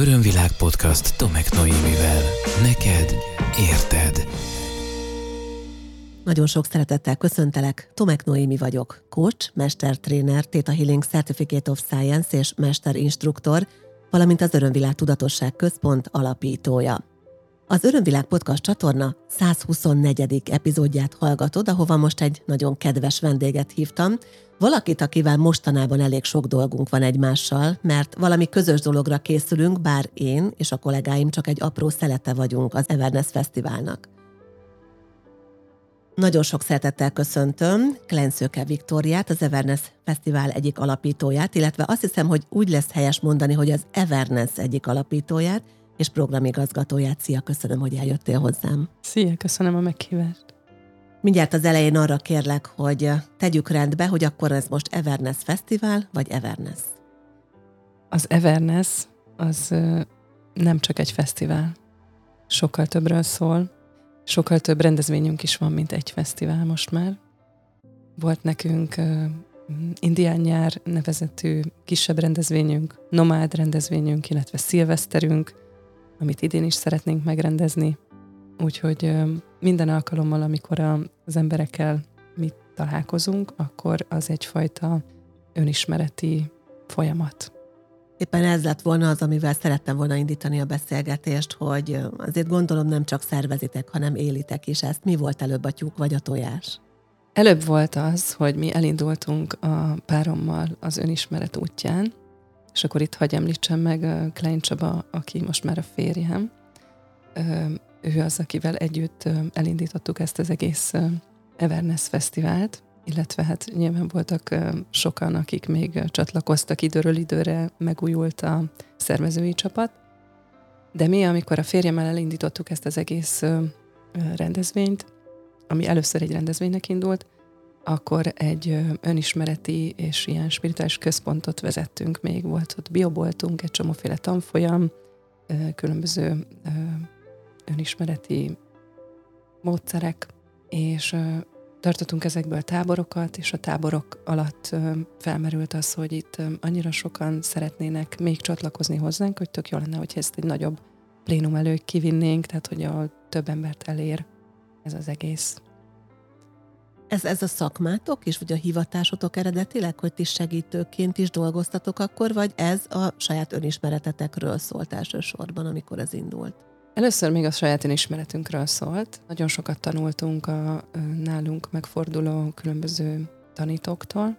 Örömvilág podcast Tomek Noémivel. Neked érted. Nagyon sok szeretettel köszöntelek, Tomek Noémi vagyok, coach, mestertréner, Theta Healing Certificate of Science és mesterinstruktor, valamint az Örömvilág Tudatosság Központ alapítója. Az Örömvilág Podcast csatorna 124. epizódját hallgatod, ahova most egy nagyon kedves vendéget hívtam, valakit, akivel mostanában elég sok dolgunk van egymással, mert valami közös dologra készülünk, bár én és a kollégáim csak egy apró szelete vagyunk az Everness Fesztiválnak. Nagyon sok szeretettel köszöntöm Klenszőke Viktóriát, az Everness Fesztivál egyik alapítóját, illetve azt hiszem, hogy úgy lesz helyes mondani, hogy az Everness egyik alapítóját, és programigazgatóját. Szia, köszönöm, hogy eljöttél hozzám. Szia, köszönöm a meghívást. Mindjárt az elején arra kérlek, hogy tegyük rendbe, hogy akkor ez most Everness Fesztivál, vagy Everness? Az Everness az nem csak egy fesztivál. Sokkal többről szól. Sokkal több rendezvényünk is van, mint egy fesztivál most már. Volt nekünk Indián nyár nevezetű kisebb rendezvényünk, nomád rendezvényünk, illetve szilveszterünk, amit idén is szeretnénk megrendezni. Úgyhogy minden alkalommal, amikor az emberekkel mi találkozunk, akkor az egyfajta önismereti folyamat. Éppen ez lett volna az, amivel szerettem volna indítani a beszélgetést, hogy azért gondolom nem csak szervezitek, hanem élitek is ezt. Mi volt előbb a tyúk vagy a tojás? Előbb volt az, hogy mi elindultunk a párommal az önismeret útján, és akkor itt hagy említsem meg Klein Csaba, aki most már a férjem. Ő az, akivel együtt elindítottuk ezt az egész Everness Fesztivált, illetve hát nyilván voltak sokan, akik még csatlakoztak időről időre, megújult a szervezői csapat. De mi, amikor a férjemmel elindítottuk ezt az egész rendezvényt, ami először egy rendezvénynek indult, akkor egy önismereti és ilyen spirituális központot vezettünk még. Volt ott bioboltunk, egy csomóféle tanfolyam, különböző önismereti módszerek, és tartottunk ezekből táborokat, és a táborok alatt felmerült az, hogy itt annyira sokan szeretnének még csatlakozni hozzánk, hogy tök jó lenne, hogy ezt egy nagyobb plénum elő kivinnénk, tehát hogy a több embert elér ez az egész. Ez, ez a szakmátok is, vagy a hivatásotok eredetileg, hogy ti segítőként is dolgoztatok akkor, vagy ez a saját önismeretetekről szólt elsősorban, amikor ez indult? Először még a saját önismeretünkről szólt. Nagyon sokat tanultunk a nálunk megforduló különböző tanítóktól,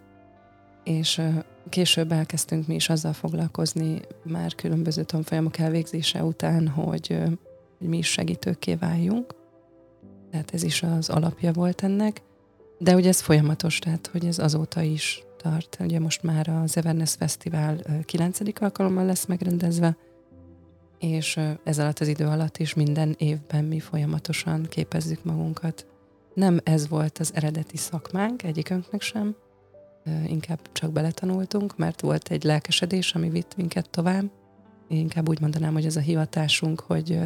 és később elkezdtünk mi is azzal foglalkozni már különböző tanfolyamok elvégzése után, hogy, hogy mi is segítőké váljunk. Tehát ez is az alapja volt ennek. De ugye ez folyamatos, tehát hogy ez azóta is tart. Ugye most már az Everness Fesztivál 9. alkalommal lesz megrendezve, és ez alatt az idő alatt is minden évben mi folyamatosan képezzük magunkat. Nem ez volt az eredeti szakmánk, egyikünknek sem, inkább csak beletanultunk, mert volt egy lelkesedés, ami vitt minket tovább. Én inkább úgy mondanám, hogy ez a hivatásunk, hogy,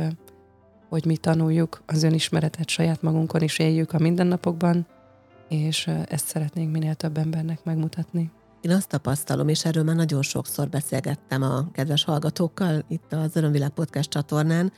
hogy mi tanuljuk az önismeretet saját magunkon is éljük a mindennapokban, és ezt szeretnénk minél több embernek megmutatni. Én azt tapasztalom, és erről már nagyon sokszor beszélgettem a kedves hallgatókkal itt az Örömvilág Podcast csatornán,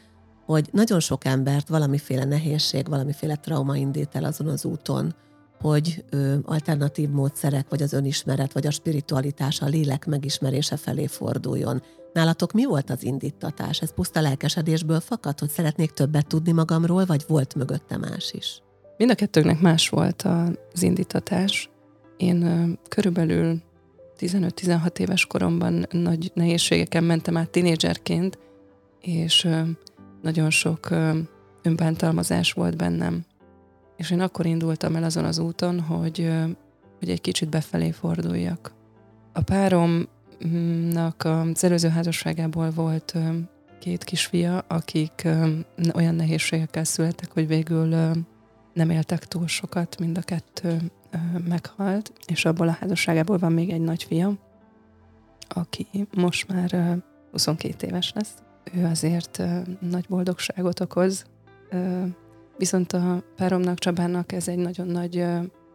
hogy nagyon sok embert valamiféle nehézség, valamiféle trauma indít el azon az úton, hogy ö, alternatív módszerek, vagy az önismeret, vagy a spiritualitás, a lélek megismerése felé forduljon. Nálatok mi volt az indítatás? Ez puszta lelkesedésből fakadt, hogy szeretnék többet tudni magamról, vagy volt mögötte más is? Mind a kettőnknek más volt az indítatás. Én körülbelül 15-16 éves koromban nagy nehézségeken mentem át tinédzserként, és nagyon sok önbántalmazás volt bennem. És én akkor indultam el azon az úton, hogy, hogy egy kicsit befelé forduljak. A páromnak az előző házasságából volt két kisfia, akik olyan nehézségekkel születtek, hogy végül nem éltek túl sokat, mind a kettő meghalt, és abból a házasságából van még egy nagyfia, aki most már 22 éves lesz. Ő azért nagy boldogságot okoz, viszont a páromnak, Csabának ez egy nagyon nagy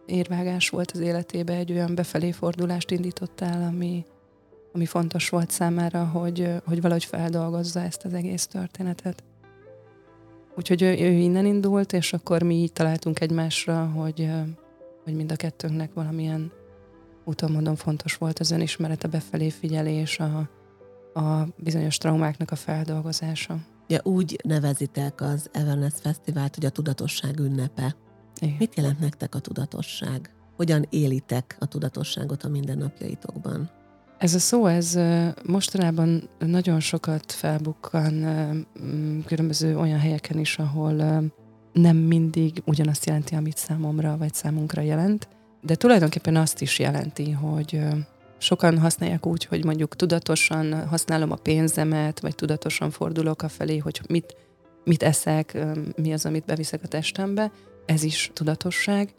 érvágás volt az életébe, egy olyan befelé fordulást indított el, ami, ami fontos volt számára, hogy, hogy valahogy feldolgozza ezt az egész történetet. Úgyhogy ő, ő innen indult, és akkor mi így találtunk egymásra, hogy, hogy mind a kettőnknek valamilyen úton mondom fontos volt az önismerete, befelé figyelés, a, a bizonyos traumáknak a feldolgozása. Ja, úgy nevezitek az Everness Fesztivált, hogy a tudatosság ünnepe. Igen. Mit jelent nektek a tudatosság? Hogyan élitek a tudatosságot a mindennapjaitokban? Ez a szó, ez mostanában nagyon sokat felbukkan különböző olyan helyeken is, ahol nem mindig ugyanazt jelenti, amit számomra vagy számunkra jelent, de tulajdonképpen azt is jelenti, hogy sokan használják úgy, hogy mondjuk tudatosan használom a pénzemet, vagy tudatosan fordulok a felé, hogy mit, mit eszek, mi az, amit beviszek a testembe. Ez is tudatosság.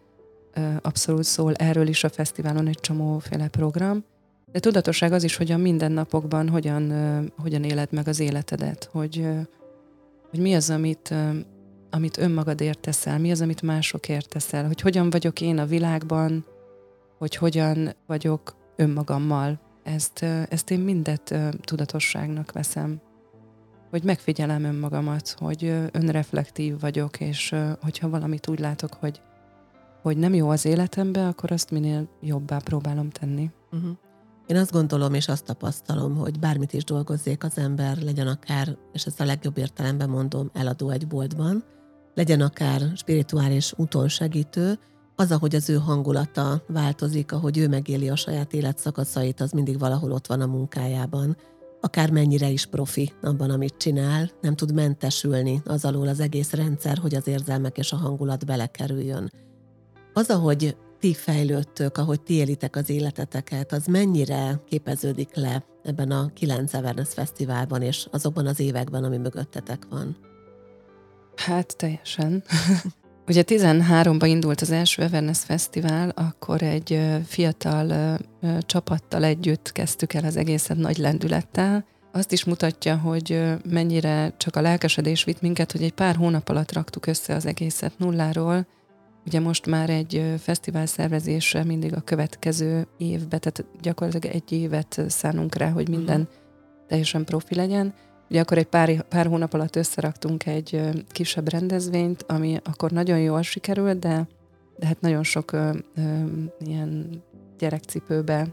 Abszolút szól erről is a fesztiválon egy csomóféle program. De tudatosság az is, hogy a mindennapokban hogyan, hogyan éled meg az életedet, hogy, hogy mi az, amit, amit önmagadért teszel, mi az, amit másokért teszel, hogy hogyan vagyok én a világban, hogy hogyan vagyok önmagammal. Ezt, ezt én mindet tudatosságnak veszem. Hogy megfigyelem önmagamat, hogy önreflektív vagyok, és hogyha valamit úgy látok, hogy, hogy nem jó az életembe, akkor azt minél jobbá próbálom tenni. Uh-huh. Én azt gondolom és azt tapasztalom, hogy bármit is dolgozzék az ember, legyen akár, és ezt a legjobb értelemben mondom, eladó egy boltban, legyen akár spirituális úton segítő, az, ahogy az ő hangulata változik, ahogy ő megéli a saját életszakaszait, az mindig valahol ott van a munkájában. Akár mennyire is profi abban, amit csinál, nem tud mentesülni az alól az egész rendszer, hogy az érzelmek és a hangulat belekerüljön. Az, ahogy ti fejlődtök, ahogy ti élitek az életeteket, az mennyire képeződik le ebben a 9 Everness Fesztiválban és azokban az években, ami mögöttetek van? Hát teljesen. Ugye 13-ban indult az első Everness Fesztivál, akkor egy fiatal csapattal együtt kezdtük el az egészet nagy lendülettel. Azt is mutatja, hogy mennyire csak a lelkesedés vitt minket, hogy egy pár hónap alatt raktuk össze az egészet nulláról. Ugye most már egy fesztivál szervezésre mindig a következő évbe, tehát gyakorlatilag egy évet szánunk rá, hogy minden uh-huh. teljesen profi legyen Ugye akkor egy pár, pár hónap alatt összeraktunk egy kisebb rendezvényt, ami akkor nagyon jól sikerült, de, de hát nagyon sok ö, ö, ilyen gyerekcipőbe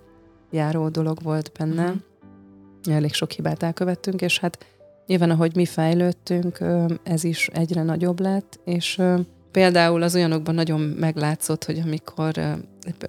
járó dolog volt benne. Uh-huh. Elég sok hibát elkövettünk, és hát nyilván ahogy mi fejlődtünk, ö, ez is egyre nagyobb lett, és ö, például az olyanokban nagyon meglátszott, hogy amikor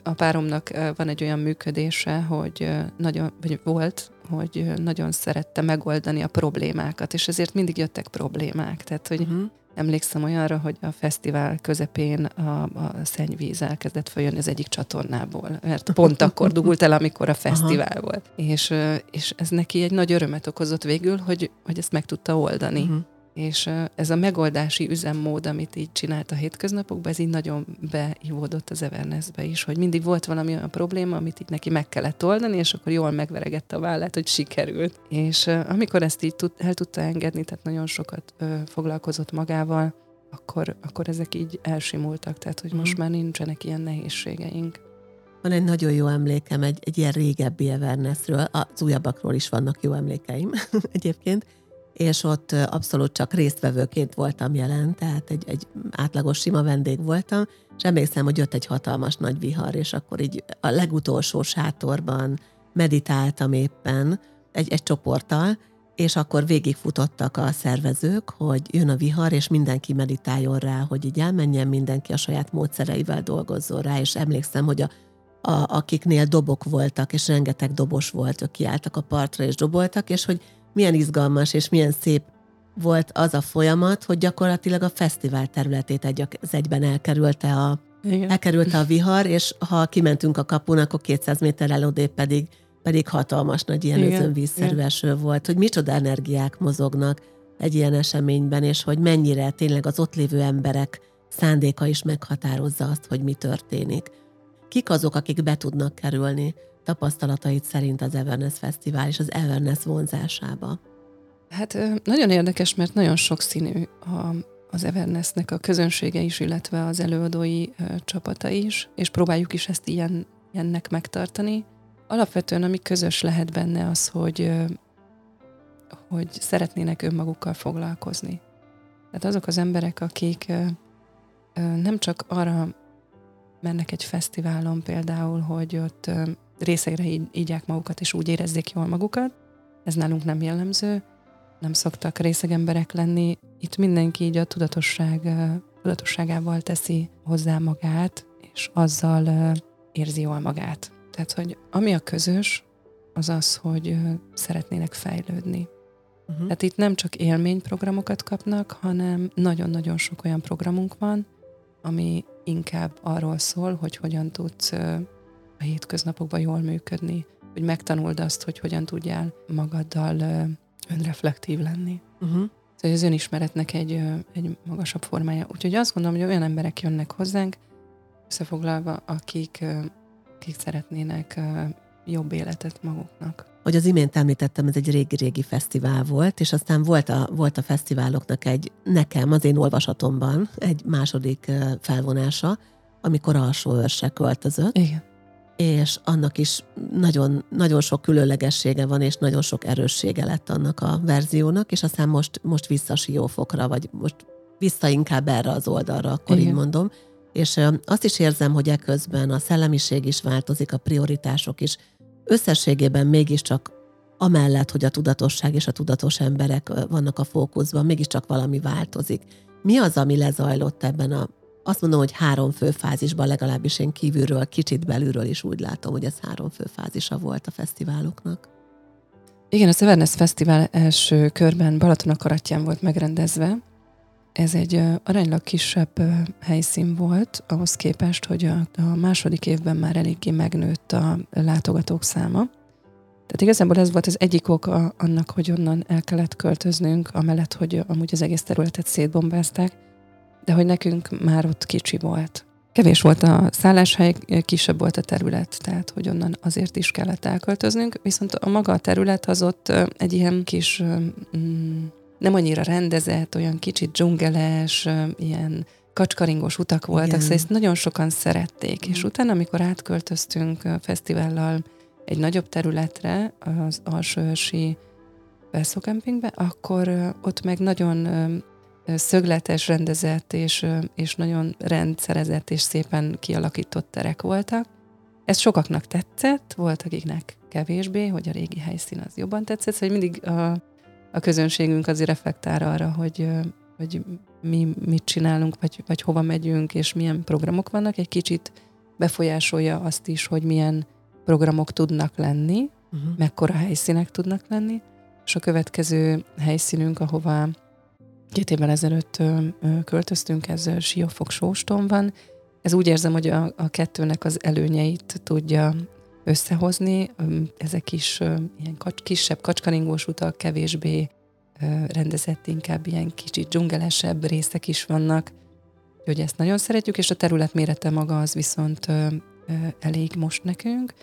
a páromnak van egy olyan működése, hogy nagyon, vagy volt, hogy nagyon szerette megoldani a problémákat, és ezért mindig jöttek problémák. Tehát, hogy uh-huh. emlékszem olyanra, hogy a fesztivál közepén a, a szennyvíz elkezdett följönni az egyik csatornából, mert pont akkor dugult el, amikor a fesztivál uh-huh. volt. És, és ez neki egy nagy örömet okozott végül, hogy, hogy ezt meg tudta oldani. Uh-huh. És ez a megoldási üzemmód, amit így csinált a hétköznapokban, ez így nagyon beivódott az Evernessbe is, hogy mindig volt valami olyan probléma, amit így neki meg kellett oldani, és akkor jól megveregette a vállát, hogy sikerült. És amikor ezt így tud, el tudta engedni, tehát nagyon sokat ö, foglalkozott magával, akkor, akkor ezek így elsimultak, tehát hogy most mm. már nincsenek ilyen nehézségeink. Van egy nagyon jó emlékem egy, egy ilyen régebbi Evernessről, az újabbakról is vannak jó emlékeim egyébként, és ott abszolút csak résztvevőként voltam jelen, tehát egy, egy átlagos sima vendég voltam, és emlékszem, hogy jött egy hatalmas nagy vihar, és akkor így a legutolsó sátorban meditáltam éppen egy, egy csoporttal, és akkor végigfutottak a szervezők, hogy jön a vihar, és mindenki meditáljon rá, hogy így elmenjen mindenki a saját módszereivel dolgozzon rá, és emlékszem, hogy a, a, akiknél dobok voltak, és rengeteg dobos volt, ők kiálltak a partra és doboltak, és hogy milyen izgalmas és milyen szép volt az a folyamat, hogy gyakorlatilag a fesztivál területét egy az egyben elkerülte a, Igen. elkerülte a vihar, és ha kimentünk a kapun, akkor 200 méter odébb pedig, pedig hatalmas nagy ilyen özönvízszerű eső volt, hogy micsoda energiák mozognak egy ilyen eseményben, és hogy mennyire tényleg az ott lévő emberek szándéka is meghatározza azt, hogy mi történik. Kik azok, akik be tudnak kerülni tapasztalatait szerint az Everness Fesztivál és az Everness vonzásába? Hát nagyon érdekes, mert nagyon sokszínű a, az Evernessnek a közönsége is, illetve az előadói csapata is, és próbáljuk is ezt ilyen, ilyennek megtartani. alapvetően ami közös lehet benne az, hogy, hogy szeretnének önmagukkal foglalkozni. Tehát azok az emberek, akik nem csak arra mennek egy fesztiválon például, hogy ott részegre ígyák magukat, és úgy érezzék jól magukat, ez nálunk nem jellemző, nem szoktak részeg emberek lenni. Itt mindenki így a tudatosság, tudatosságával teszi hozzá magát, és azzal érzi jól magát. Tehát, hogy ami a közös, az az, hogy szeretnének fejlődni. Uh-huh. Tehát itt nem csak élményprogramokat kapnak, hanem nagyon-nagyon sok olyan programunk van, ami inkább arról szól, hogy hogyan tudsz a hétköznapokban jól működni, hogy megtanuld azt, hogy hogyan tudjál magaddal önreflektív lenni. Uh-huh. Szóval az önismeretnek egy, egy magasabb formája. Úgyhogy azt gondolom, hogy olyan emberek jönnek hozzánk, összefoglalva, akik, akik szeretnének jobb életet maguknak. Hogy az imént említettem, ez egy régi-régi fesztivál volt, és aztán volt a, volt a fesztiváloknak egy, nekem az én olvasatomban egy második felvonása, amikor alsó őrse költözött. Igen és annak is nagyon, nagyon sok különlegessége van, és nagyon sok erőssége lett annak a verziónak, és aztán most, most vissza siófokra, vagy most vissza inkább erre az oldalra, akkor Igen. így mondom. És azt is érzem, hogy eközben a szellemiség is változik, a prioritások is. Összességében mégiscsak amellett, hogy a tudatosság és a tudatos emberek vannak a fókuszban, mégiscsak valami változik. Mi az, ami lezajlott ebben a azt mondom, hogy három fő fázisban, legalábbis én kívülről, kicsit belülről is úgy látom, hogy ez három fő fázisa volt a fesztiváloknak. Igen, a Severness Fesztivál első körben Balatonakaratján volt megrendezve. Ez egy aránylag kisebb helyszín volt, ahhoz képest, hogy a, a második évben már eléggé megnőtt a látogatók száma. Tehát igazából ez volt az egyik oka annak, hogy onnan el kellett költöznünk, amellett, hogy amúgy az egész területet szétbombázták, de hogy nekünk már ott kicsi volt. Kevés volt a szálláshely, kisebb volt a terület, tehát hogy onnan azért is kellett elköltöznünk, viszont a maga a terület az ott egy ilyen kis, mm, nem annyira rendezett, olyan kicsit dzsungeles, ilyen kacskaringos utak voltak, Igen. szóval ezt nagyon sokan szerették, és utána, amikor átköltöztünk a fesztivállal egy nagyobb területre, az alsóörsi Velszó akkor ott meg nagyon szögletes, rendezett és, és nagyon rendszerezett és szépen kialakított terek voltak. Ez sokaknak tetszett, volt akiknek kevésbé, hogy a régi helyszín az jobban tetszett, hogy szóval mindig a, a közönségünk azért reflektál arra, hogy, hogy mi mit csinálunk, vagy, vagy hova megyünk, és milyen programok vannak, egy kicsit befolyásolja azt is, hogy milyen programok tudnak lenni, uh-huh. mekkora helyszínek tudnak lenni, és a következő helyszínünk, ahova Két évvel ezelőtt ö, ö, költöztünk, ez Siófok Sóston van. Ez úgy érzem, hogy a, a kettőnek az előnyeit tudja összehozni. Ezek is ilyen kacs, kisebb kacskaringós utak, kevésbé ö, rendezett, inkább ilyen kicsit dzsungelesebb részek is vannak. Úgyhogy ezt nagyon szeretjük, és a terület mérete maga az viszont elég most nekünk.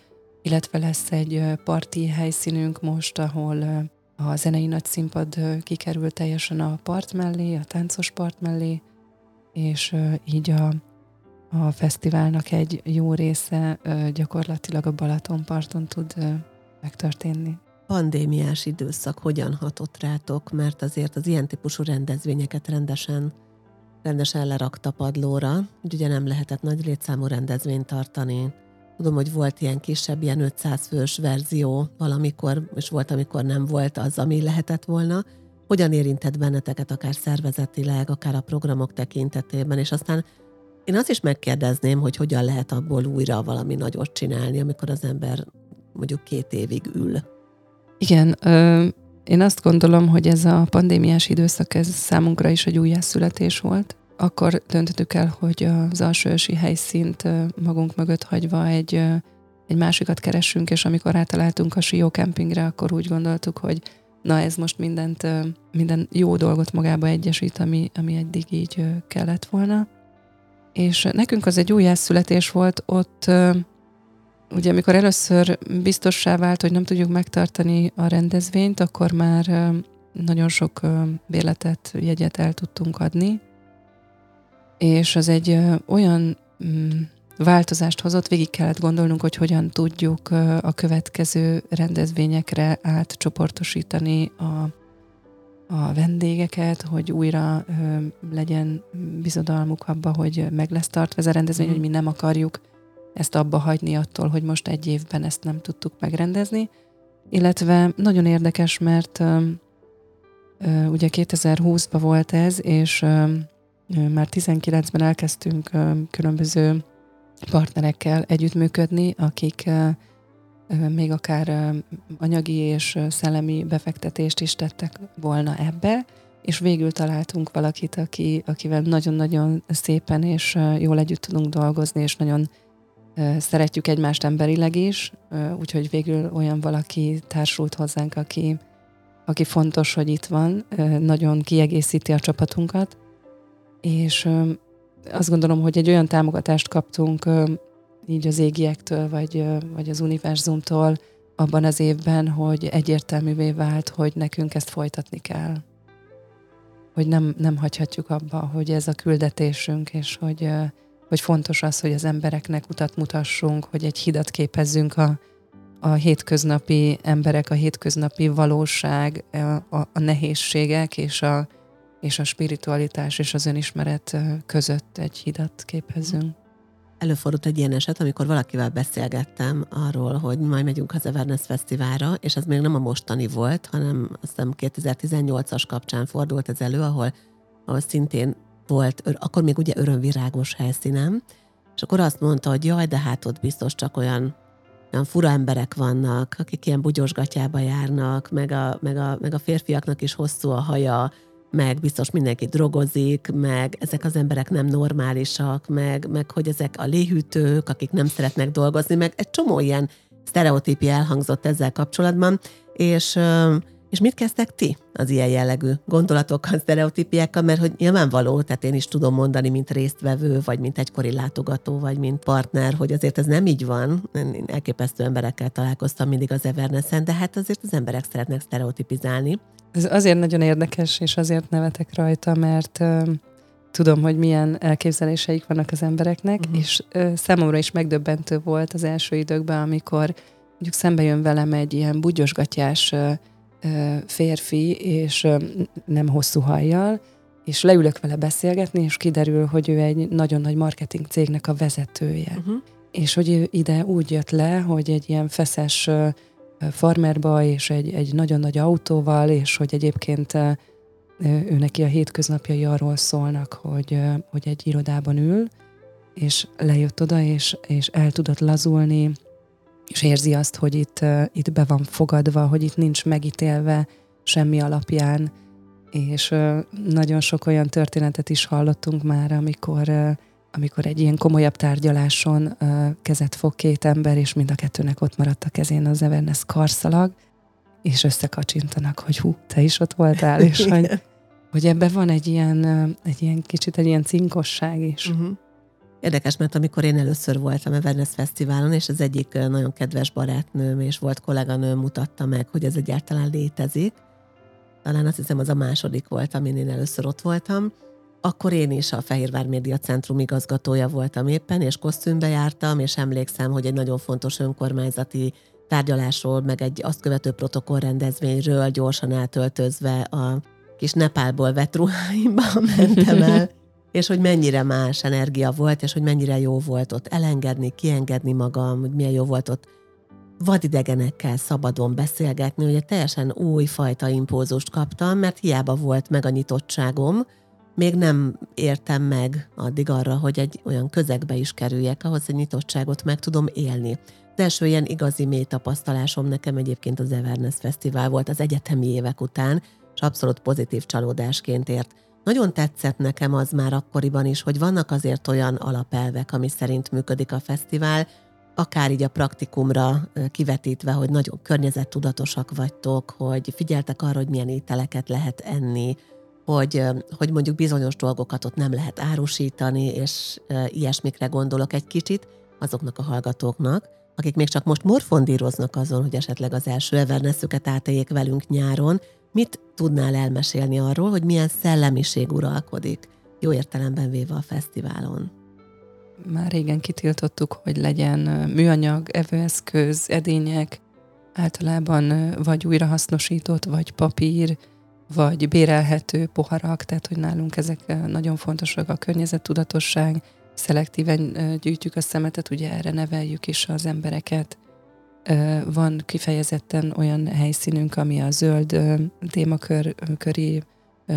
Illetve lesz egy parti helyszínünk most, ahol a zenei nagy színpad kikerült teljesen a part mellé, a táncos part mellé, és így a, a fesztiválnak egy jó része gyakorlatilag a Balatonparton tud megtörténni. Pandémiás időszak hogyan hatott rátok, mert azért az ilyen típusú rendezvényeket rendesen rendesen lerakta padlóra, ugye nem lehetett nagy létszámú rendezvényt tartani, Tudom, hogy volt ilyen kisebb, ilyen 500 fős verzió valamikor, és volt, amikor nem volt az, ami lehetett volna. Hogyan érintett benneteket akár szervezetileg, akár a programok tekintetében, és aztán én azt is megkérdezném, hogy hogyan lehet abból újra valami nagyot csinálni, amikor az ember mondjuk két évig ül. Igen, ö, én azt gondolom, hogy ez a pandémiás időszak, ez számunkra is egy újjászületés volt akkor döntöttük el, hogy az alsóösi helyszínt magunk mögött hagyva egy, egy másikat keressünk, és amikor átaláltunk a Sió kempingre, akkor úgy gondoltuk, hogy na ez most mindent, minden jó dolgot magába egyesít, ami, ami eddig így kellett volna. És nekünk az egy újjászületés volt, ott ugye amikor először biztossá vált, hogy nem tudjuk megtartani a rendezvényt, akkor már nagyon sok bérletet, jegyet el tudtunk adni, és az egy olyan mm, változást hozott, végig kellett gondolnunk, hogy hogyan tudjuk a következő rendezvényekre átcsoportosítani a, a vendégeket, hogy újra ö, legyen bizodalmuk abba, hogy meg lesz tartva ez a rendezvény, mm. hogy mi nem akarjuk ezt abba hagyni attól, hogy most egy évben ezt nem tudtuk megrendezni. Illetve nagyon érdekes, mert ö, ö, ugye 2020-ban volt ez, és ö, már 19-ben elkezdtünk különböző partnerekkel együttműködni, akik még akár anyagi és szellemi befektetést is tettek volna ebbe, és végül találtunk valakit, aki, akivel nagyon-nagyon szépen és jól együtt tudunk dolgozni, és nagyon szeretjük egymást emberileg is, úgyhogy végül olyan valaki társult hozzánk, aki, aki fontos, hogy itt van, nagyon kiegészíti a csapatunkat, és azt gondolom, hogy egy olyan támogatást kaptunk így az égiektől, vagy, vagy az univerzumtól abban az évben, hogy egyértelművé vált, hogy nekünk ezt folytatni kell. Hogy nem, nem hagyhatjuk abba, hogy ez a küldetésünk, és hogy, hogy fontos az, hogy az embereknek utat mutassunk, hogy egy hidat képezzünk a, a hétköznapi emberek, a hétköznapi valóság, a, a nehézségek és a, és a spiritualitás és az önismeret között egy hidat képezzünk. Előfordult egy ilyen eset, amikor valakivel beszélgettem arról, hogy majd megyünk az Everness Fesztiválra, és ez még nem a mostani volt, hanem azt hiszem 2018-as kapcsán fordult ez elő, ahol, ahol szintén volt, akkor még ugye örömvirágos helyszínem, és akkor azt mondta, hogy jaj, de hát ott biztos csak olyan, olyan fura emberek vannak, akik ilyen bugyosgatjába járnak, meg a, meg, a, meg a férfiaknak is hosszú a haja, meg biztos mindenki drogozik, meg ezek az emberek nem normálisak, meg, meg hogy ezek a léhűtők, akik nem szeretnek dolgozni, meg egy csomó ilyen sztereotípia elhangzott ezzel kapcsolatban, és, és mit kezdtek ti az ilyen jellegű gondolatokkal, sztereotípiákkal, mert hogy nyilvánvaló, tehát én is tudom mondani, mint résztvevő, vagy mint egykori látogató, vagy mint partner, hogy azért ez nem így van. Én elképesztő emberekkel találkoztam mindig az Evernessen, de hát azért az emberek szeretnek sztereotipizálni. Ez azért nagyon érdekes, és azért nevetek rajta, mert uh, tudom, hogy milyen elképzeléseik vannak az embereknek, uh-huh. és uh, számomra is megdöbbentő volt az első időkben, amikor mondjuk szembe jön velem egy ilyen bugyosgatyás uh, férfi, és nem hosszú hajjal, és leülök vele beszélgetni, és kiderül, hogy ő egy nagyon nagy marketing cégnek a vezetője. Uh-huh. És hogy ide úgy jött le, hogy egy ilyen feszes farmerba, és egy, egy nagyon nagy autóval, és hogy egyébként ő neki a hétköznapjai arról szólnak, hogy, hogy egy irodában ül, és lejött oda, és, és el tudott lazulni, és érzi azt, hogy itt, itt be van fogadva, hogy itt nincs megítélve semmi alapján, és nagyon sok olyan történetet is hallottunk már, amikor amikor egy ilyen komolyabb tárgyaláson kezet fog két ember, és mind a kettőnek ott maradt a kezén az Everness karszalag, és összekacsintanak, hogy hú, te is ott voltál, és hogy, hogy ebben van egy ilyen, egy ilyen kicsit egy ilyen cinkosság is. Uh-huh. Érdekes, mert amikor én először voltam a Venice Fesztiválon, és az egyik nagyon kedves barátnőm és volt kolléganőm mutatta meg, hogy ez egyáltalán létezik. Talán azt hiszem az a második volt, amin én először ott voltam akkor én is a Fehérvár Média Centrum igazgatója voltam éppen, és kosztümbe jártam, és emlékszem, hogy egy nagyon fontos önkormányzati tárgyalásról, meg egy azt követő protokollrendezvényről gyorsan eltöltözve a kis Nepálból vett ruháimba mentem el, és hogy mennyire más energia volt, és hogy mennyire jó volt ott elengedni, kiengedni magam, hogy milyen jó volt ott vadidegenekkel szabadon beszélgetni, hogy egy teljesen új fajta impulzust kaptam, mert hiába volt meg a nyitottságom, még nem értem meg addig arra, hogy egy olyan közegbe is kerüljek, ahhoz egy nyitottságot meg tudom élni. Az első ilyen igazi mély tapasztalásom nekem egyébként az Everness Fesztivál volt az egyetemi évek után, és abszolút pozitív csalódásként ért. Nagyon tetszett nekem az már akkoriban is, hogy vannak azért olyan alapelvek, ami szerint működik a fesztivál, akár így a praktikumra kivetítve, hogy nagyon környezettudatosak vagytok, hogy figyeltek arra, hogy milyen ételeket lehet enni, hogy, hogy mondjuk bizonyos dolgokat ott nem lehet árusítani, és ilyesmikre gondolok egy kicsit azoknak a hallgatóknak, akik még csak most morfondíroznak azon, hogy esetleg az első Evernessüket átéljék velünk nyáron, mit tudnál elmesélni arról, hogy milyen szellemiség uralkodik, jó értelemben véve a fesztiválon? már régen kitiltottuk, hogy legyen műanyag, evőeszköz, edények, általában vagy újrahasznosított, vagy papír, vagy bérelhető poharak, tehát hogy nálunk ezek nagyon fontosak, a környezettudatosság, szelektíven gyűjtjük a szemetet, ugye erre neveljük is az embereket. Van kifejezetten olyan helyszínünk, ami a zöld témakör köri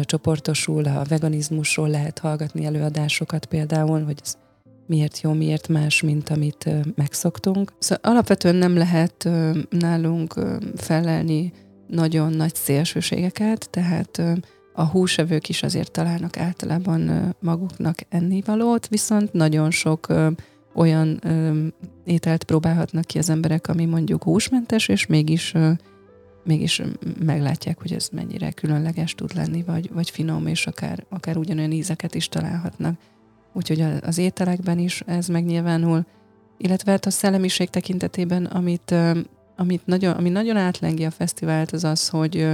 csoportosul, a veganizmusról lehet hallgatni előadásokat például, hogy ez miért jó, miért más, mint amit megszoktunk. Szóval alapvetően nem lehet nálunk felelni nagyon nagy szélsőségeket, tehát a húsevők is azért találnak általában maguknak ennivalót, viszont nagyon sok olyan ételt próbálhatnak ki az emberek, ami mondjuk húsmentes, és mégis mégis meglátják, hogy ez mennyire különleges tud lenni, vagy, vagy finom, és akár, akár ugyanolyan ízeket is találhatnak. Úgyhogy az ételekben is ez megnyilvánul, illetve hát a szellemiség tekintetében, amit, amit nagyon, ami nagyon átlengi a fesztivált, az az, hogy,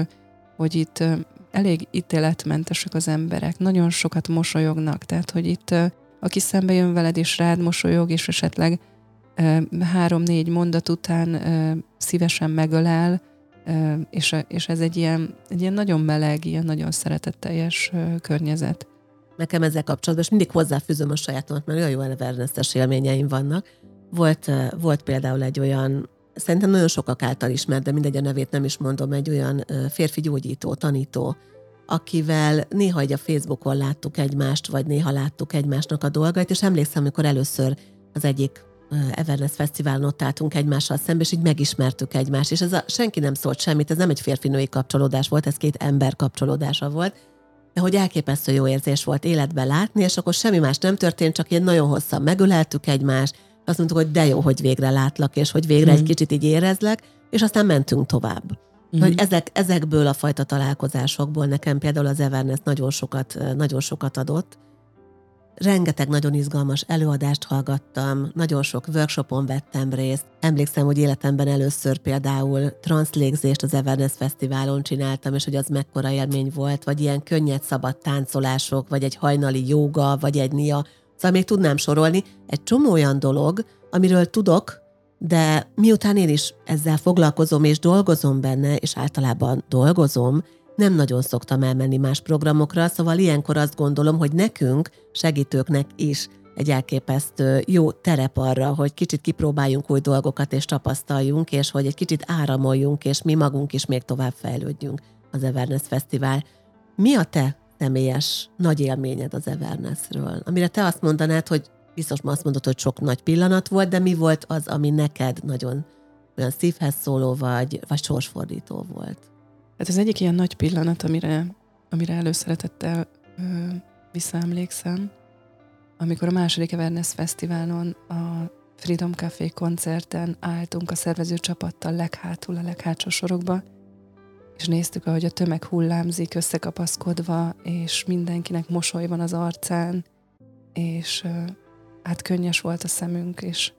hogy itt elég ítéletmentesek az emberek, nagyon sokat mosolyognak, tehát hogy itt aki szembe jön veled és rád mosolyog, és esetleg három-négy mondat után szívesen megölel, és, ez egy ilyen, egy ilyen nagyon meleg, ilyen nagyon szeretetteljes környezet. Nekem ezzel kapcsolatban, és mindig hozzáfűzöm a sajátomat, mert olyan jó awareness élményeim vannak. Volt, volt például egy olyan, szerintem nagyon sokak által ismert, de mindegy a nevét nem is mondom, egy olyan férfi gyógyító, tanító, akivel néha egy a Facebookon láttuk egymást, vagy néha láttuk egymásnak a dolgait, és emlékszem, amikor először az egyik Everness Fesztiválon ott álltunk egymással szembe, és így megismertük egymást, és ez a, senki nem szólt semmit, ez nem egy férfinői kapcsolódás volt, ez két ember kapcsolódása volt, de hogy elképesztő jó érzés volt életben látni, és akkor semmi más nem történt, csak ilyen nagyon hosszan megöleltük egymást, azt mondtuk, hogy de jó, hogy végre látlak, és hogy végre mm. egy hmm. kicsit így érezlek, és aztán mentünk tovább. Mm. Hogy ezek, ezekből a fajta találkozásokból nekem például az Everness nagyon sokat, nagyon sokat adott, rengeteg nagyon izgalmas előadást hallgattam, nagyon sok workshopon vettem részt. Emlékszem, hogy életemben először például transzlégzést az Everness Fesztiválon csináltam, és hogy az mekkora élmény volt, vagy ilyen könnyed, szabad táncolások, vagy egy hajnali jóga, vagy egy nia. Szóval még tudnám sorolni. Egy csomó olyan dolog, amiről tudok, de miután én is ezzel foglalkozom és dolgozom benne, és általában dolgozom, nem nagyon szoktam elmenni más programokra, szóval ilyenkor azt gondolom, hogy nekünk, segítőknek is egy elképesztő jó terep arra, hogy kicsit kipróbáljunk új dolgokat és tapasztaljunk, és hogy egy kicsit áramoljunk, és mi magunk is még tovább fejlődjünk az Everness Fesztivál. Mi a te személyes nagy élményed az Evernessről? Amire te azt mondanád, hogy biztos ma azt mondod, hogy sok nagy pillanat volt, de mi volt az, ami neked nagyon olyan szívhez szóló vagy, vagy sorsfordító volt? Hát ez egyik ilyen nagy pillanat, amire, amire előszeretettel ö, visszaemlékszem, amikor a második Everness Fesztiválon a Freedom Café koncerten álltunk a szervező csapattal leghátul a leghátsó sorokba, és néztük, ahogy a tömeg hullámzik összekapaszkodva, és mindenkinek mosoly van az arcán, és hát könnyes volt a szemünk, és,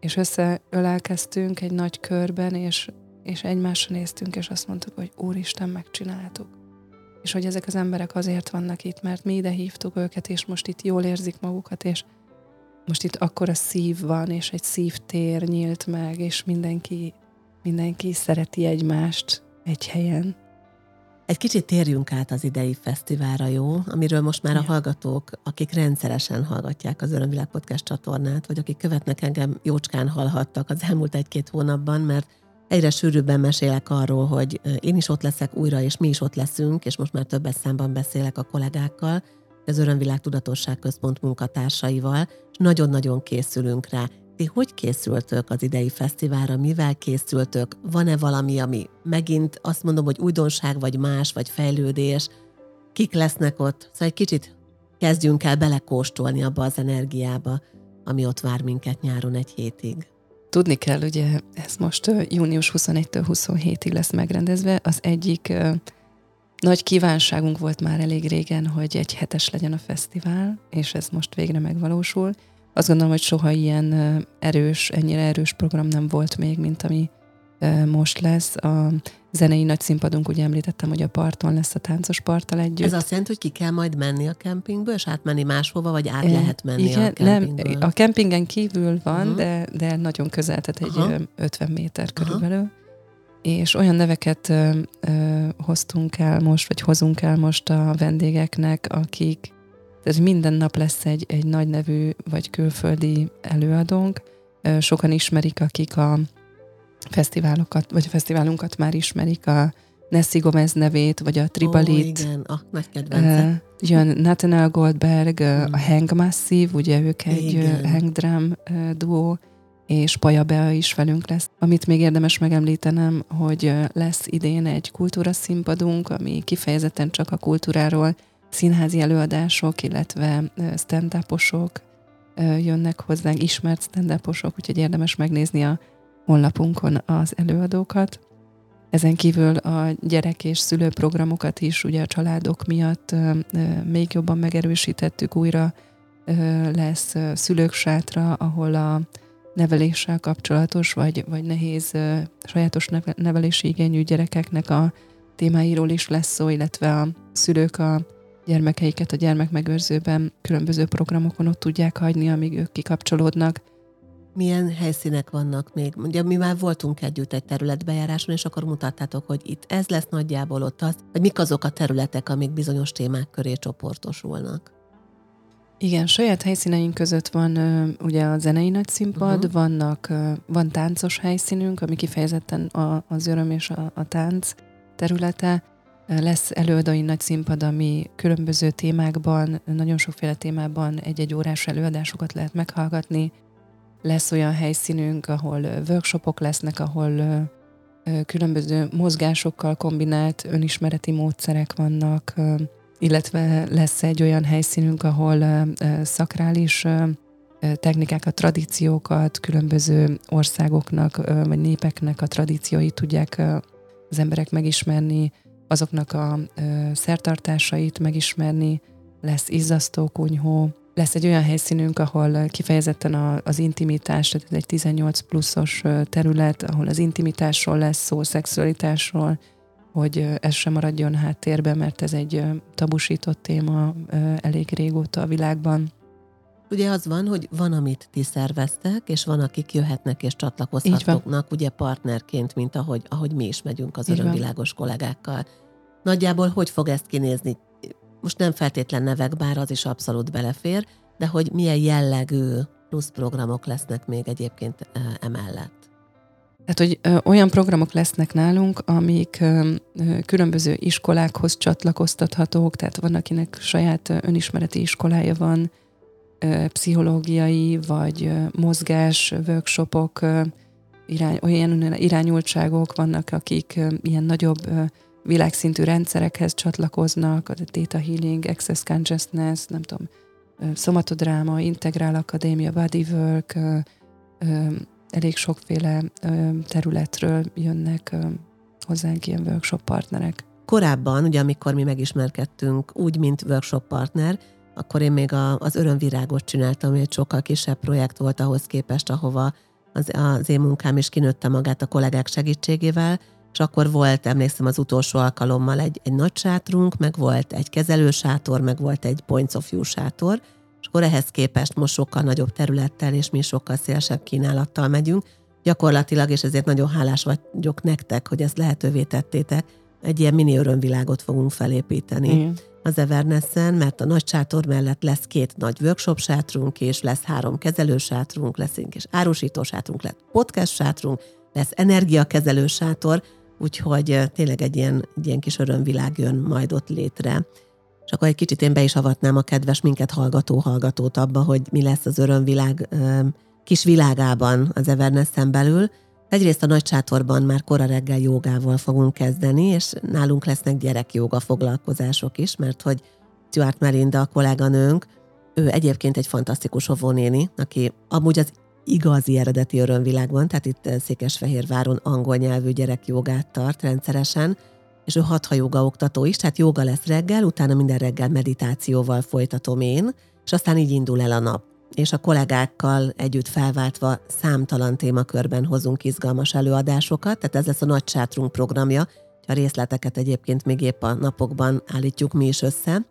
és összeölelkeztünk egy nagy körben, és és egymásra néztünk, és azt mondtuk, hogy Úristen, megcsináltuk. És hogy ezek az emberek azért vannak itt, mert mi ide hívtuk őket, és most itt jól érzik magukat, és most itt akkora szív van, és egy szívtér nyílt meg, és mindenki, mindenki szereti egymást egy helyen. Egy kicsit térjünk át az idei fesztiválra, jó? Amiről most már a hallgatók, akik rendszeresen hallgatják az Örömvilág Podcast csatornát, vagy akik követnek engem, jócskán hallhattak az elmúlt egy-két hónapban, mert egyre sűrűbben mesélek arról, hogy én is ott leszek újra, és mi is ott leszünk, és most már többes számban beszélek a kollégákkal, az Örömvilág Tudatosság Központ munkatársaival, és nagyon-nagyon készülünk rá. Ti hogy készültök az idei fesztiválra, mivel készültök? Van-e valami, ami megint azt mondom, hogy újdonság, vagy más, vagy fejlődés? Kik lesznek ott? Szóval egy kicsit kezdjünk el belekóstolni abba az energiába, ami ott vár minket nyáron egy hétig. Tudni kell, ugye ez most június 21-től 27-ig lesz megrendezve. Az egyik nagy kívánságunk volt már elég régen, hogy egy hetes legyen a fesztivál, és ez most végre megvalósul. Azt gondolom, hogy soha ilyen erős, ennyire erős program nem volt még, mint ami most lesz. A zenei nagy színpadunk, ugye említettem, hogy a parton lesz a táncos parttal együtt. Ez azt jelenti, hogy ki kell majd menni a kempingből, és átmenni máshova, vagy át lehet menni Igen, a kempingből? Nem, a kempingen kívül van, uh-huh. de, de nagyon közel, tehát egy Aha. 50 méter körülbelül. Aha. És olyan neveket ö, ö, hoztunk el most, vagy hozunk el most a vendégeknek, akik, tehát minden nap lesz egy, egy nagy nevű, vagy külföldi előadónk. Sokan ismerik, akik a fesztiválokat, vagy a fesztiválunkat már ismerik, a Nessie Gomez nevét, vagy a Tribalit. Ó, igen, a nagy kedvence. Uh, jön Nathaniel Goldberg, a Hang Massive, ugye ők egy igen. hang drum duó, és Paja Bea is velünk lesz. Amit még érdemes megemlítenem, hogy lesz idén egy kultúra színpadunk, ami kifejezetten csak a kultúráról színházi előadások, illetve stand jönnek hozzánk, ismert stand úgyhogy érdemes megnézni a honlapunkon az előadókat. Ezen kívül a gyerek és szülőprogramokat is ugye a családok miatt még jobban megerősítettük, újra lesz szülők sátra, ahol a neveléssel kapcsolatos, vagy, vagy nehéz sajátos nevelési igényű gyerekeknek a témáiról is lesz szó, illetve a szülők a gyermekeiket a gyermekmegőrzőben különböző programokon ott tudják hagyni, amíg ők kikapcsolódnak milyen helyszínek vannak még? Ugye mi már voltunk együtt egy területbejáráson, és akkor mutattátok, hogy itt ez lesz nagyjából ott az, vagy mik azok a területek, amik bizonyos témák köré csoportosulnak. Igen, saját helyszíneink között van ugye a zenei nagyszínpad, uh-huh. vannak, van táncos helyszínünk, ami kifejezetten a, az öröm és a, a tánc területe. Lesz előadói nagy színpad, ami különböző témákban, nagyon sokféle témában egy-egy órás előadásokat lehet meghallgatni, lesz olyan helyszínünk, ahol workshopok lesznek, ahol különböző mozgásokkal kombinált önismereti módszerek vannak, illetve lesz egy olyan helyszínünk, ahol szakrális technikákat, tradíciókat, különböző országoknak vagy népeknek a tradícióit tudják az emberek megismerni, azoknak a szertartásait megismerni, lesz izzasztó kunyhó, lesz egy olyan helyszínünk, ahol kifejezetten a, az intimitás, tehát egy 18 pluszos terület, ahol az intimitásról lesz szó, szexualitásról, hogy ez sem maradjon háttérben, mert ez egy tabusított téma elég régóta a világban. Ugye az van, hogy van, amit ti szerveztek, és van, akik jöhetnek és csatlakozhatnak, ugye partnerként, mint ahogy, ahogy mi is megyünk az örömvilágos kollégákkal. Nagyjából hogy fog ezt kinézni? most nem feltétlen nevek, bár az is abszolút belefér, de hogy milyen jellegű plusz programok lesznek még egyébként emellett. Tehát, hogy ö, olyan programok lesznek nálunk, amik ö, ö, különböző iskolákhoz csatlakoztathatók, tehát van, akinek saját önismereti iskolája van, pszichológiai vagy mozgás workshopok, irány, olyan irányultságok vannak, akik ilyen nagyobb világszintű rendszerekhez csatlakoznak, a Theta Healing, Access Consciousness, nem tudom, szomatodráma, Integrál Akadémia, Bodywork, elég sokféle területről jönnek hozzánk ilyen workshop partnerek. Korábban, ugye amikor mi megismerkedtünk úgy, mint workshop partner, akkor én még a, az örömvirágot csináltam, egy sokkal kisebb projekt volt ahhoz képest, ahova az, az én munkám is kinőtte magát a kollégák segítségével, és akkor volt, emlékszem az utolsó alkalommal egy, egy nagy sátrunk, meg volt egy kezelősátor, meg volt egy Points of View sátor, és akkor ehhez képest most sokkal nagyobb területtel és mi sokkal szélesebb kínálattal megyünk. Gyakorlatilag, és ezért nagyon hálás vagyok nektek, hogy ezt lehetővé tettétek, egy ilyen mini örömvilágot fogunk felépíteni. Igen az Evernessen, mert a nagy sátor mellett lesz két nagy workshop sátrunk, és lesz három kezelősátrunk, leszünk és árusító sátrunk, lesz podcast sátrunk, lesz energiakezelő sátor, úgyhogy tényleg egy ilyen, egy ilyen kis örömvilág jön majd ott létre. És akkor egy kicsit én be is avatnám a kedves minket hallgató hallgatót abba, hogy mi lesz az örömvilág kis világában az Evernessen belül. Egyrészt a nagy sátorban már kora reggel jogával fogunk kezdeni, és nálunk lesznek gyerekjoga foglalkozások is, mert hogy Stuart Merinda, a kolléganőnk, ő egyébként egy fantasztikus óvónéni, aki amúgy az igazi eredeti örömvilágban, tehát itt eh, Székesfehérváron angol nyelvű gyerekjogát tart rendszeresen, és ő hatha joga oktató is, tehát joga lesz reggel, utána minden reggel meditációval folytatom én, és aztán így indul el a nap. És a kollégákkal együtt felváltva számtalan témakörben hozunk izgalmas előadásokat, tehát ez lesz a Nagy Sátrunk programja, a részleteket egyébként még épp a napokban állítjuk mi is össze.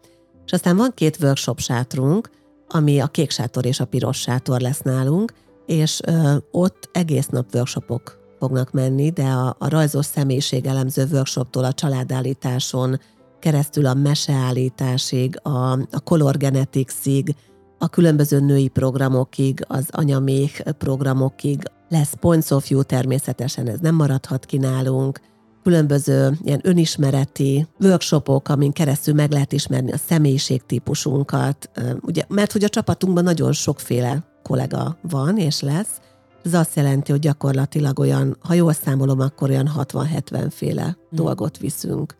És aztán van két workshop sátrunk, ami a kék sátor és a piros sátor lesz nálunk, és ö, ott egész nap workshopok fognak menni, de a, a rajzos személyiségelemző workshoptól a családállításon keresztül a meseállításig, a, a color geneticsig, a különböző női programokig, az anyaméh programokig, lesz points of view természetesen, ez nem maradhat ki nálunk, különböző ilyen önismereti workshopok, amin keresztül meg lehet ismerni a személyiségtípusunkat, ugye, mert hogy a csapatunkban nagyon sokféle kollega van és lesz, ez azt jelenti, hogy gyakorlatilag olyan, ha jól számolom, akkor olyan 60-70 féle hmm. dolgot viszünk.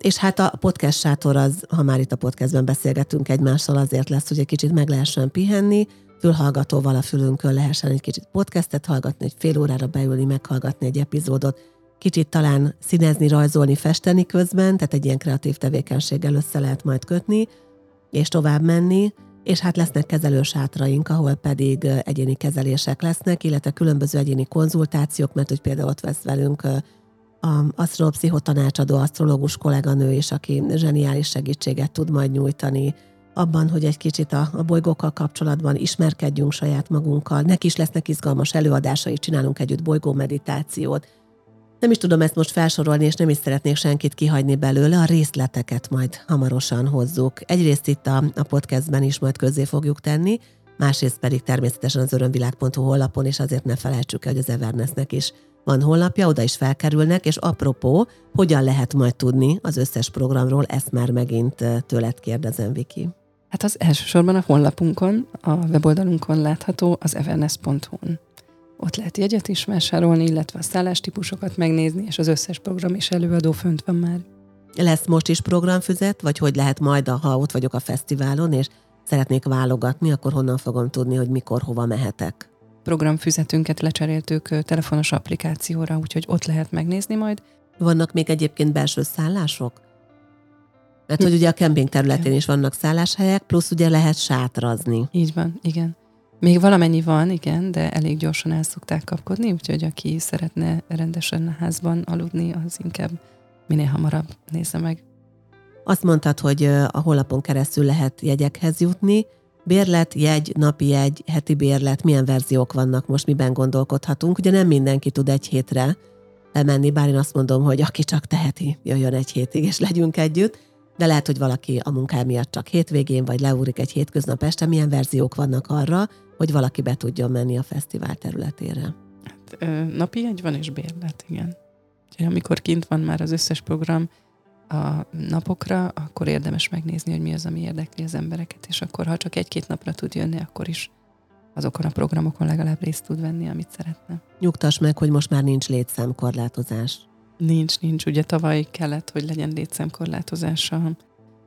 És hát a podcast sátor az, ha már itt a podcastben beszélgetünk egymással, azért lesz, hogy egy kicsit meg lehessen pihenni, fülhallgatóval a fülünkön lehessen egy kicsit podcastet hallgatni, egy fél órára beülni, meghallgatni egy epizódot, kicsit talán színezni, rajzolni, festeni közben, tehát egy ilyen kreatív tevékenységgel össze lehet majd kötni, és tovább menni, és hát lesznek kezelősátraink, ahol pedig egyéni kezelések lesznek, illetve különböző egyéni konzultációk, mert hogy például ott vesz velünk a asztrolopszichotanácsadó, asztrológus kolléganő is, aki zseniális segítséget tud majd nyújtani abban, hogy egy kicsit a, a bolygókkal kapcsolatban ismerkedjünk saját magunkkal. Neki is lesznek izgalmas előadásai, csinálunk együtt bolygó meditációt. Nem is tudom ezt most felsorolni, és nem is szeretnék senkit kihagyni belőle, a részleteket majd hamarosan hozzuk. Egyrészt itt a, a podcastben is majd közzé fogjuk tenni, másrészt pedig természetesen az örömvilág.hu honlapon, és azért ne felejtsük el, hogy az Evernessnek is van honlapja, oda is felkerülnek, és apropó, hogyan lehet majd tudni az összes programról, ezt már megint tőled kérdezem, Viki. Hát az elsősorban a honlapunkon, a weboldalunkon látható, az everness.hu-n. Ott lehet jegyet is vásárolni, illetve a szállástípusokat megnézni, és az összes program és előadó fönt van már. Lesz most is programfüzet, vagy hogy lehet majd, ha ott vagyok a fesztiválon, és szeretnék válogatni, akkor honnan fogom tudni, hogy mikor, hova mehetek? Programfüzetünket lecseréltük telefonos applikációra, úgyhogy ott lehet megnézni majd. Vannak még egyébként belső szállások? Mert hogy ugye a kemping területén is vannak szálláshelyek, plusz ugye lehet sátrazni. Így van, igen. Még valamennyi van, igen, de elég gyorsan el szokták kapkodni, úgyhogy aki szeretne rendesen a házban aludni, az inkább minél hamarabb nézze meg. Azt mondtad, hogy a honlapon keresztül lehet jegyekhez jutni. Bérlet, jegy, napi jegy, heti bérlet, milyen verziók vannak most, miben gondolkodhatunk. Ugye nem mindenki tud egy hétre lemenni, bár én azt mondom, hogy aki csak teheti, jöjjön egy hétig, és legyünk együtt de lehet, hogy valaki a munkája miatt csak hétvégén, vagy leúrik egy hétköznap este, milyen verziók vannak arra, hogy valaki be tudjon menni a fesztivál területére? Hát, napi egy van és bérlet, igen. Úgyhogy amikor kint van már az összes program a napokra, akkor érdemes megnézni, hogy mi az, ami érdekli az embereket, és akkor ha csak egy-két napra tud jönni, akkor is azokon a programokon legalább részt tud venni, amit szeretne. Nyugtass meg, hogy most már nincs létszámkorlátozás. Nincs, nincs. Ugye tavaly kellett, hogy legyen létszámkorlátozás a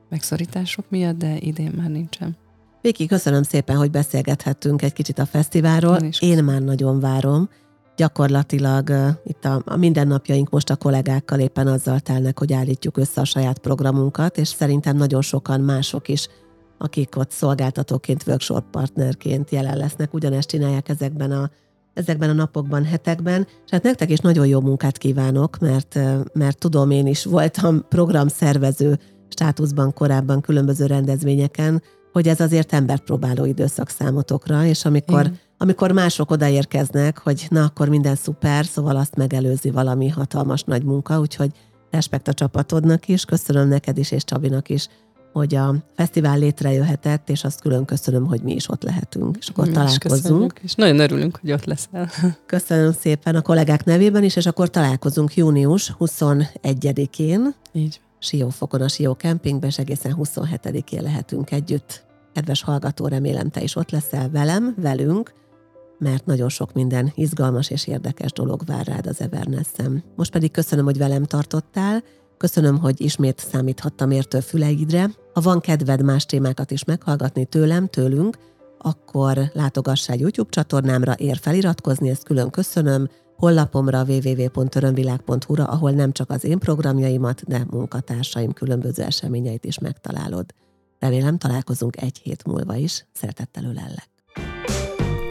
megszorítások miatt, de idén már nincsen. Viki, köszönöm szépen, hogy beszélgethettünk egy kicsit a fesztiválról. Én, Én már nagyon várom. Gyakorlatilag uh, itt a, a mindennapjaink most a kollégákkal éppen azzal telnek, hogy állítjuk össze a saját programunkat, és szerintem nagyon sokan mások is, akik ott szolgáltatóként, workshop partnerként jelen lesznek, ugyanezt csinálják ezekben a ezekben a napokban, hetekben, és hát nektek is nagyon jó munkát kívánok, mert, mert tudom, én is voltam programszervező státuszban korábban különböző rendezvényeken, hogy ez azért embert próbáló időszak számotokra, és amikor, amikor mások odaérkeznek, hogy na, akkor minden szuper, szóval azt megelőzi valami hatalmas nagy munka, úgyhogy respekt a csapatodnak is, köszönöm neked is, és Csabinak is, hogy a fesztivál létrejöhetett, és azt külön köszönöm, hogy mi is ott lehetünk, és akkor mi találkozunk. És nagyon örülünk, hogy ott leszel. Köszönöm szépen a kollégák nevében is, és akkor találkozunk június 21-én. Így. Siófokon a Sió Campingben, és egészen 27-én lehetünk együtt. Kedves hallgató, remélem te is ott leszel velem, velünk, mert nagyon sok minden izgalmas és érdekes dolog vár rád az Everness-en. Most pedig köszönöm, hogy velem tartottál, Köszönöm, hogy ismét számíthattam értő füleidre. Ha van kedved más témákat is meghallgatni tőlem, tőlünk, akkor látogass egy YouTube csatornámra, ér feliratkozni, ezt külön köszönöm, hollapomra www.örömvilág.hu-ra, ahol nem csak az én programjaimat, de munkatársaim különböző eseményeit is megtalálod. Remélem találkozunk egy hét múlva is. Szeretettel ölellek.